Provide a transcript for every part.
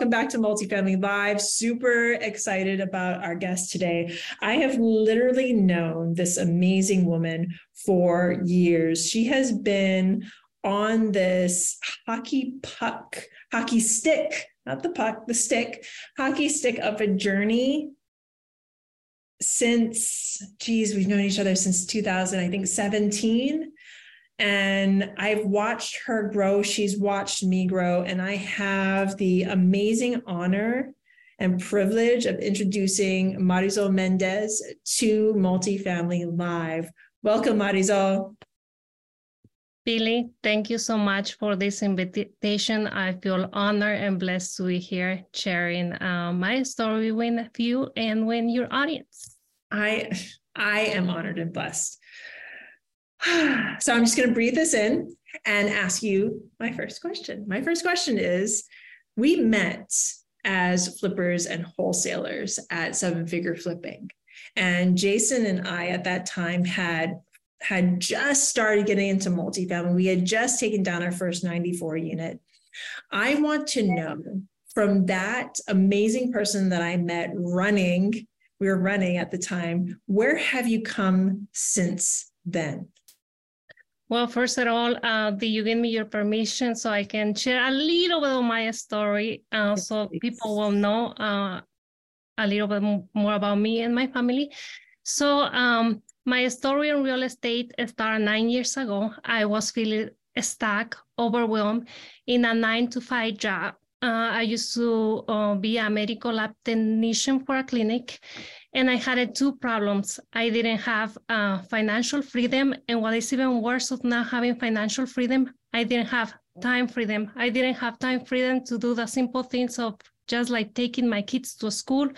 welcome back to Multifamily Live. Super excited about our guest today. I have literally known this amazing woman for years. She has been on this hockey puck, hockey stick, not the puck, the stick, hockey stick of a journey since, geez, we've known each other since 2000, I think 17. And I've watched her grow. She's watched me grow. And I have the amazing honor and privilege of introducing Marizol Mendez to Multifamily Live. Welcome, Marizol. Pili, thank you so much for this invitation. I feel honored and blessed to be here sharing uh, my story with you and with your audience. I I am honored and blessed. so I'm just going to breathe this in and ask you my first question. My first question is we met as flippers and wholesalers at seven figure flipping. And Jason and I at that time had had just started getting into multifamily. We had just taken down our first 94 unit. I want to know from that amazing person that I met running, we were running at the time, where have you come since then? Well, first of all, uh, do you give me your permission so I can share a little bit of my story uh, yes, so please. people will know uh, a little bit more about me and my family? So, um, my story in real estate started nine years ago. I was feeling stuck, overwhelmed in a nine to five job. Uh, I used to uh, be a medical lab technician for a clinic, and I had two problems. I didn't have uh, financial freedom, and what is even worse of not having financial freedom, I didn't have time freedom. I didn't have time freedom to do the simple things of just like taking my kids to school,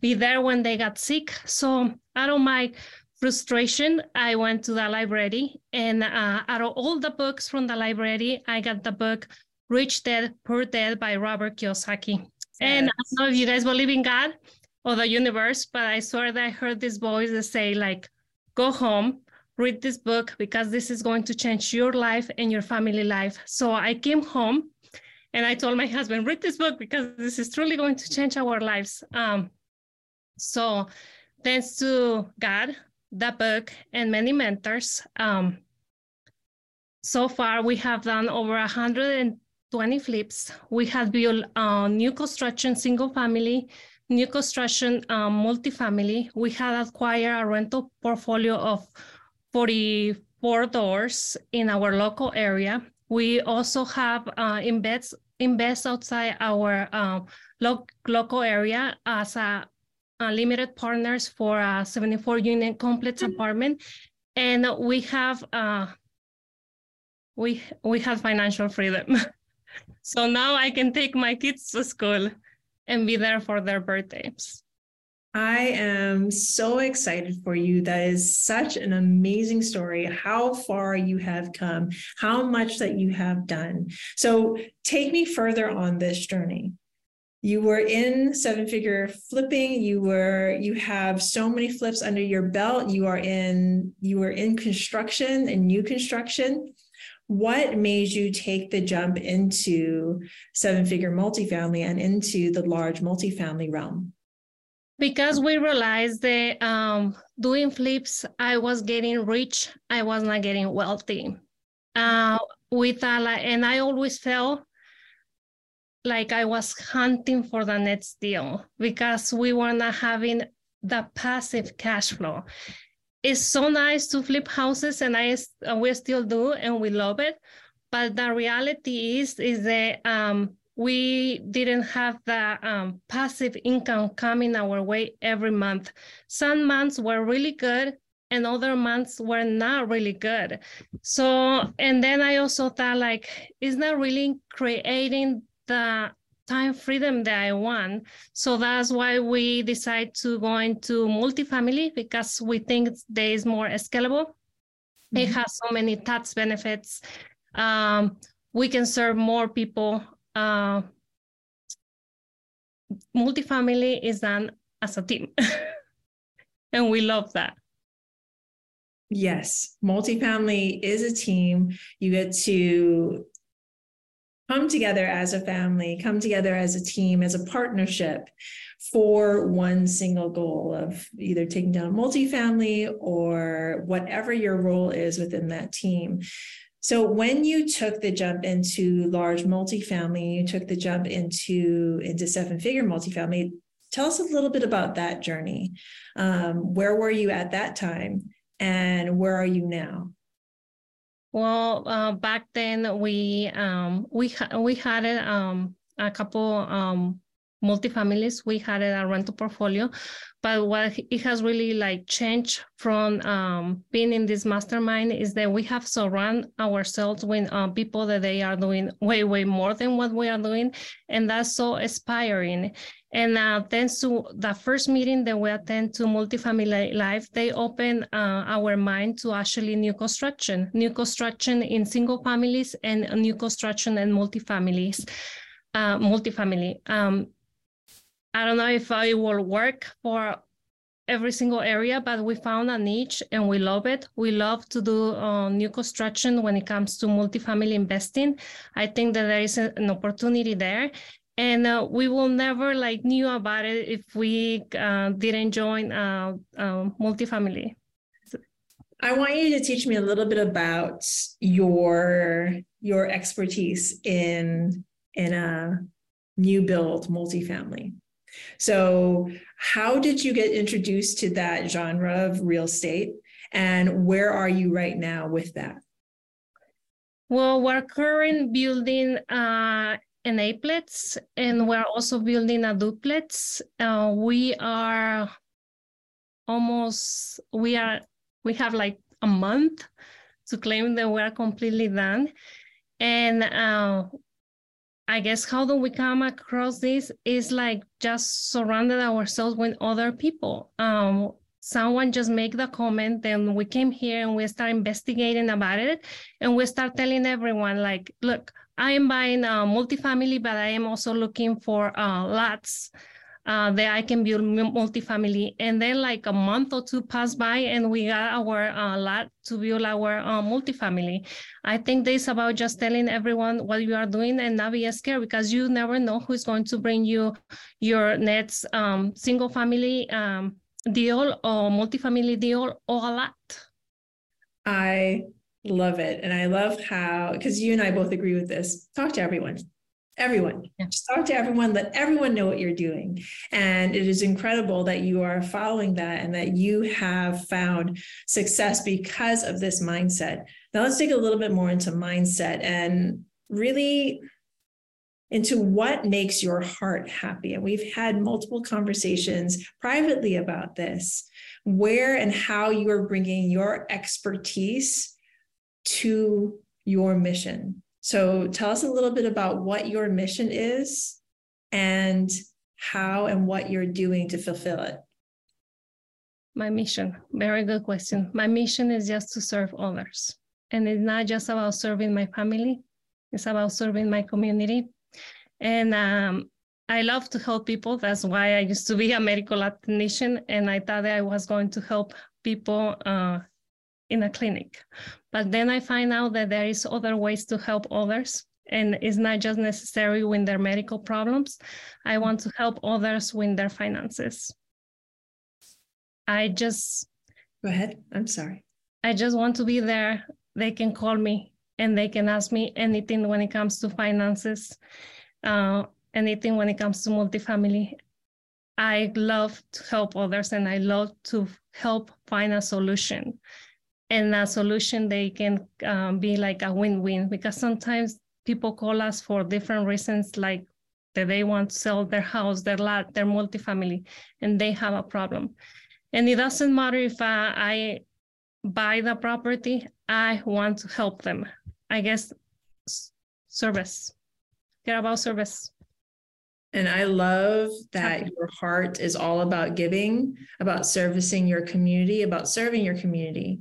be there when they got sick. So out of my frustration, I went to the library, and uh, out of all the books from the library, I got the book Rich Dad Poor Dad by Robert Kiyosaki. Yes. And I don't know if you guys believe in God, or the universe, but I swear that I heard this voice that say like, go home, read this book because this is going to change your life and your family life. So I came home and I told my husband, read this book because this is truly going to change our lives. Um, so thanks to God, the book, and many mentors, um, so far we have done over 120 flips. We had built a new construction single family new construction um, multifamily, we had acquired a rental portfolio of 44 doors in our local area. We also have uh, invest, invest outside our uh, lo local area as a, a, limited partners for a 74 unit complex mm-hmm. apartment. And we have uh, we we have financial freedom. so now I can take my kids to school and be there for their birthdays. I am so excited for you. That is such an amazing story. How far you have come, how much that you have done. So, take me further on this journey. You were in seven figure flipping. You were, you have so many flips under your belt. You are in, you were in construction and new construction what made you take the jump into seven figure multifamily and into the large multifamily realm? Because we realized that um, doing flips, I was getting rich, I was not getting wealthy. Uh, a, and I always felt like I was hunting for the next deal because we were not having the passive cash flow it's so nice to flip houses and I we still do and we love it. But the reality is is that um, we didn't have the um, passive income coming our way every month. Some months were really good and other months were not really good. So, and then I also thought like, it's not really creating the time freedom that I want. So that's why we decide to go into multifamily because we think there is more scalable. Mm-hmm. It has so many tax benefits. Um, we can serve more people. Uh, multifamily is done as a team, and we love that. Yes, multifamily is a team. You get to come together as a family, come together as a team, as a partnership for one single goal of either taking down multifamily or whatever your role is within that team. So when you took the jump into large multifamily, you took the jump into into seven figure multifamily. Tell us a little bit about that journey. Um, where were you at that time, and where are you now? Well, uh, back then we um, we ha- we had um, a couple um, multifamilies. We had a rental portfolio, but what it has really like changed from um, being in this mastermind is that we have surround ourselves with uh, people that they are doing way way more than what we are doing, and that's so inspiring. And uh, thanks to the first meeting that we attend to Multifamily Live, they open uh, our mind to actually new construction, new construction in single families and new construction and multifamilies, uh, multifamily. Um, I don't know if it will work for every single area, but we found a niche and we love it. We love to do uh, new construction when it comes to multifamily investing. I think that there is an opportunity there. And uh, we will never like knew about it if we uh, didn't join uh, multifamily. I want you to teach me a little bit about your your expertise in in a new build multifamily. So, how did you get introduced to that genre of real estate? And where are you right now with that? Well, we're currently building uh, an and we're also building a duplex. Uh, we are almost, we are, we have like a month to claim that we're completely done. And uh, I guess how do we come across this is like just surrounded ourselves with other people. Um, someone just make the comment, then we came here and we start investigating about it, and we start telling everyone like, look, I am buying a multifamily, but I am also looking for uh, lots uh, that I can build multifamily. And then like a month or two passed by and we got our uh, lot to build our uh, multifamily. I think this about just telling everyone what you are doing and not be scared because you never know who's going to bring you your next um, single family um, deal or multifamily deal or a lot. I love it. And I love how, because you and I both agree with this, talk to everyone everyone yeah. just talk to everyone let everyone know what you're doing and it is incredible that you are following that and that you have found success because of this mindset now let's dig a little bit more into mindset and really into what makes your heart happy and we've had multiple conversations privately about this where and how you are bringing your expertise to your mission so tell us a little bit about what your mission is and how and what you're doing to fulfill it. My mission, very good question. My mission is just to serve others. And it's not just about serving my family, it's about serving my community. And um, I love to help people. That's why I used to be a medical technician, and I thought that I was going to help people uh, in a clinic. But then I find out that there is other ways to help others and it's not just necessary with their medical problems. I want to help others with their finances. I just go ahead. I'm sorry. I just want to be there. They can call me and they can ask me anything when it comes to finances, uh, anything when it comes to multifamily. I love to help others and I love to help find a solution. And a solution they can um, be like a win-win because sometimes people call us for different reasons like that they want to sell their house their lot their multifamily and they have a problem. And it doesn't matter if uh, i buy the property i want to help them i guess service care about service and I love that your heart is all about giving, about servicing your community, about serving your community.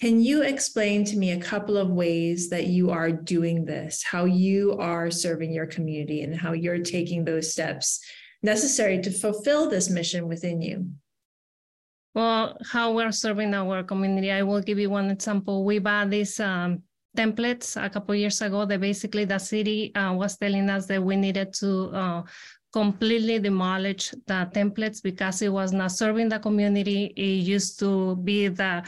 Can you explain to me a couple of ways that you are doing this, how you are serving your community, and how you're taking those steps necessary to fulfill this mission within you? Well, how we're serving our community, I will give you one example. We bought this um, templates a couple years ago that basically the city uh, was telling us that we needed to uh, completely demolish the templates because it was not serving the community. It used to be the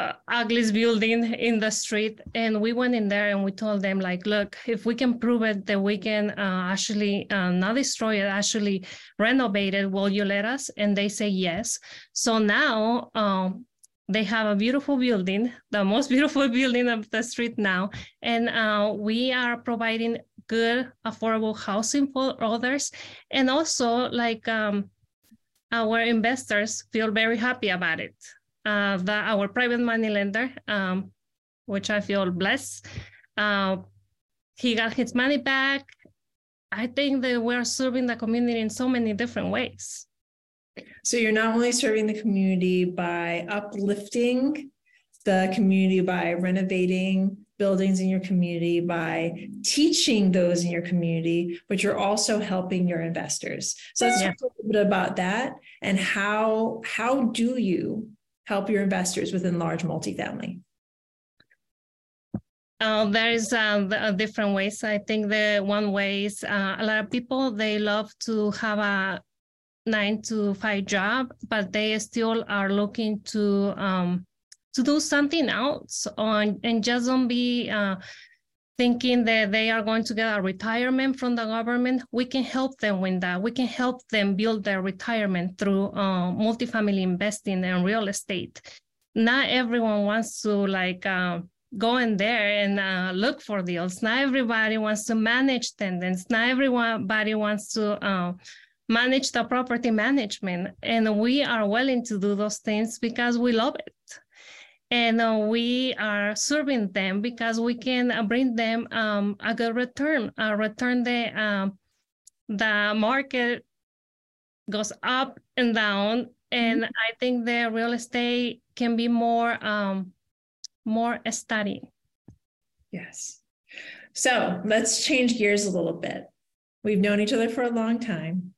uh, ugliest building in the street. And we went in there and we told them, like, look, if we can prove it that we can uh, actually uh, not destroy it, actually renovate it, will you let us? And they say yes. So now um, they have a beautiful building, the most beautiful building of the street now. And uh, we are providing good, affordable housing for others. And also, like, um, our investors feel very happy about it. Uh, our private money lender, um, which I feel blessed, uh, he got his money back. I think that we're serving the community in so many different ways. So you're not only serving the community by uplifting the community by renovating buildings in your community, by teaching those in your community, but you're also helping your investors. So let's yeah. talk a little bit about that and how how do you help your investors within large multifamily? Uh, there is uh, different ways. I think the one way is uh, a lot of people they love to have a nine to five job, but they still are looking to um, to do something else on, and just don't be uh, thinking that they are going to get a retirement from the government. We can help them with that. We can help them build their retirement through uh, multifamily investing and real estate. Not everyone wants to like uh, go in there and uh, look for deals. Not everybody wants to manage tenants. Not everybody wants to uh, manage the property management. And we are willing to do those things because we love it. And uh, we are serving them because we can uh, bring them um, a good return, a return the, um, the market goes up and down. And mm-hmm. I think the real estate can be more um, more steady. Yes. So let's change gears a little bit. We've known each other for a long time.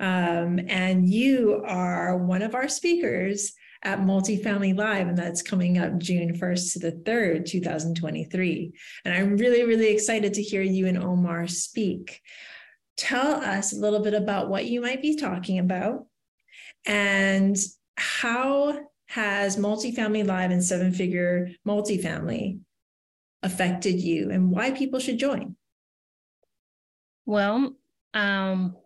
Um, and you are one of our speakers at Multifamily Live, and that's coming up June 1st to the 3rd, 2023. And I'm really, really excited to hear you and Omar speak. Tell us a little bit about what you might be talking about and how has multifamily live and seven figure multifamily affected you and why people should join? Well, um,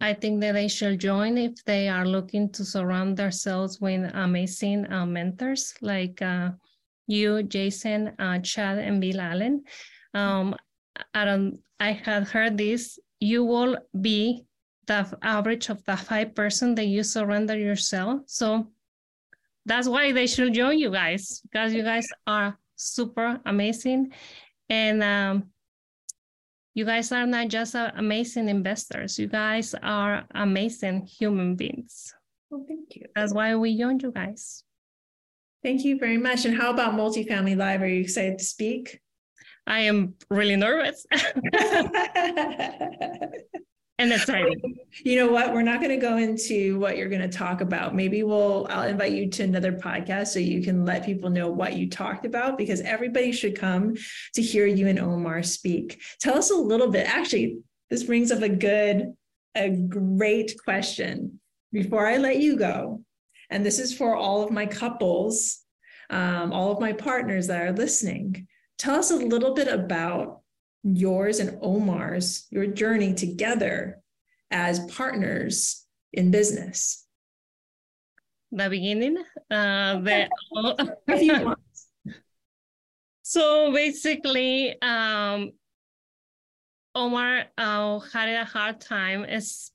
I think that they should join if they are looking to surround themselves with amazing uh, mentors like uh, you, Jason, uh, Chad, and Bill Allen. Um, I don't. I had heard this. You will be the average of the five person that you surrender yourself. So that's why they should join you guys because you guys are super amazing, and um, you guys are not just amazing investors. You guys are amazing human beings. Well, thank you. That's why we joined you guys. Thank you very much. And how about Multifamily Live? Are you excited to speak? I am really nervous. and that's exciting. You know what? We're not going to go into what you're going to talk about. Maybe we'll I'll invite you to another podcast so you can let people know what you talked about because everybody should come to hear you and Omar speak. Tell us a little bit. Actually, this brings up a good a great question before I let you go. And this is for all of my couples, um, all of my partners that are listening. Tell us a little bit about yours and Omar's, your journey together as partners in business? The beginning, uh, the, so basically, um, Omar uh, had a hard time. Is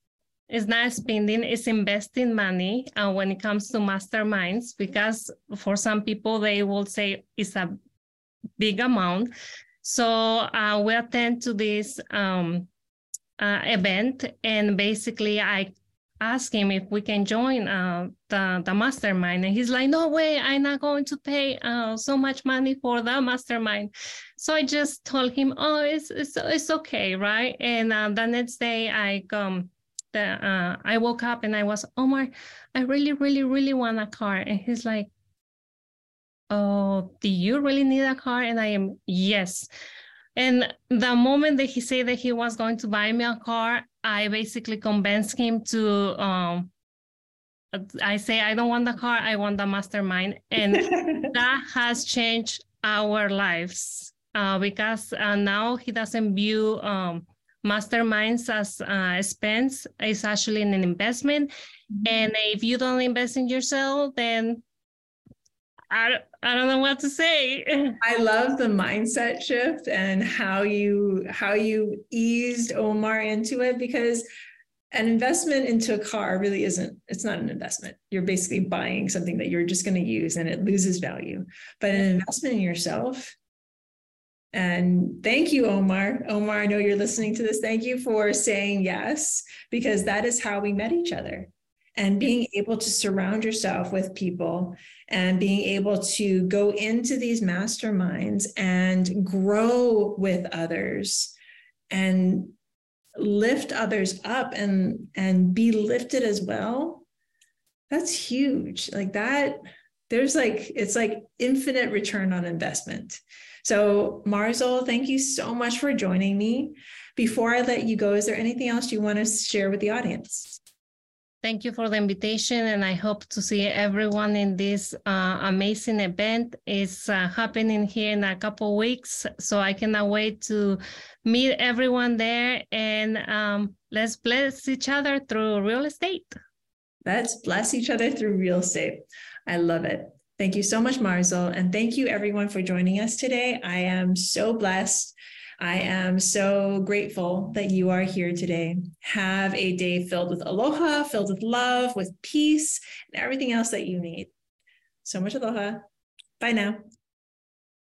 is not spending, is investing money uh, when it comes to masterminds because for some people they will say it's a big amount so uh, we attend to this um, uh, event, and basically I ask him if we can join uh, the the mastermind, and he's like, "No way, I'm not going to pay uh, so much money for the mastermind." So I just told him, "Oh, it's it's it's okay, right?" And uh, the next day, I come. The, uh, I woke up and I was, Omar, I really, really, really want a car. And he's like, oh, do you really need a car? And I am, yes. And the moment that he said that he was going to buy me a car, I basically convinced him to, um, I say, I don't want the car, I want the mastermind. And that has changed our lives uh, because uh, now he doesn't view um, masterminds as uh, expense. It's actually an investment. Mm-hmm. And if you don't invest in yourself, then I, I don't know what to say. I love the mindset shift and how you how you eased Omar into it because an investment into a car really isn't it's not an investment. You're basically buying something that you're just going to use and it loses value. But an investment in yourself and thank you omar. Omar i know you're listening to this. Thank you for saying yes because that is how we met each other and mm-hmm. being able to surround yourself with people and being able to go into these masterminds and grow with others and lift others up and and be lifted as well that's huge. Like that there's like it's like infinite return on investment. So Marizol thank you so much for joining me. Before i let you go is there anything else you want to share with the audience Thank you for the invitation, and I hope to see everyone in this uh, amazing event. It's uh, happening here in a couple weeks, so I cannot wait to meet everyone there and um, let's bless each other through real estate. Let's bless each other through real estate. I love it. Thank you so much, Marizol, and thank you everyone for joining us today. I am so blessed I am so grateful that you are here today. Have a day filled with aloha, filled with love, with peace, and everything else that you need. So much aloha. Bye now.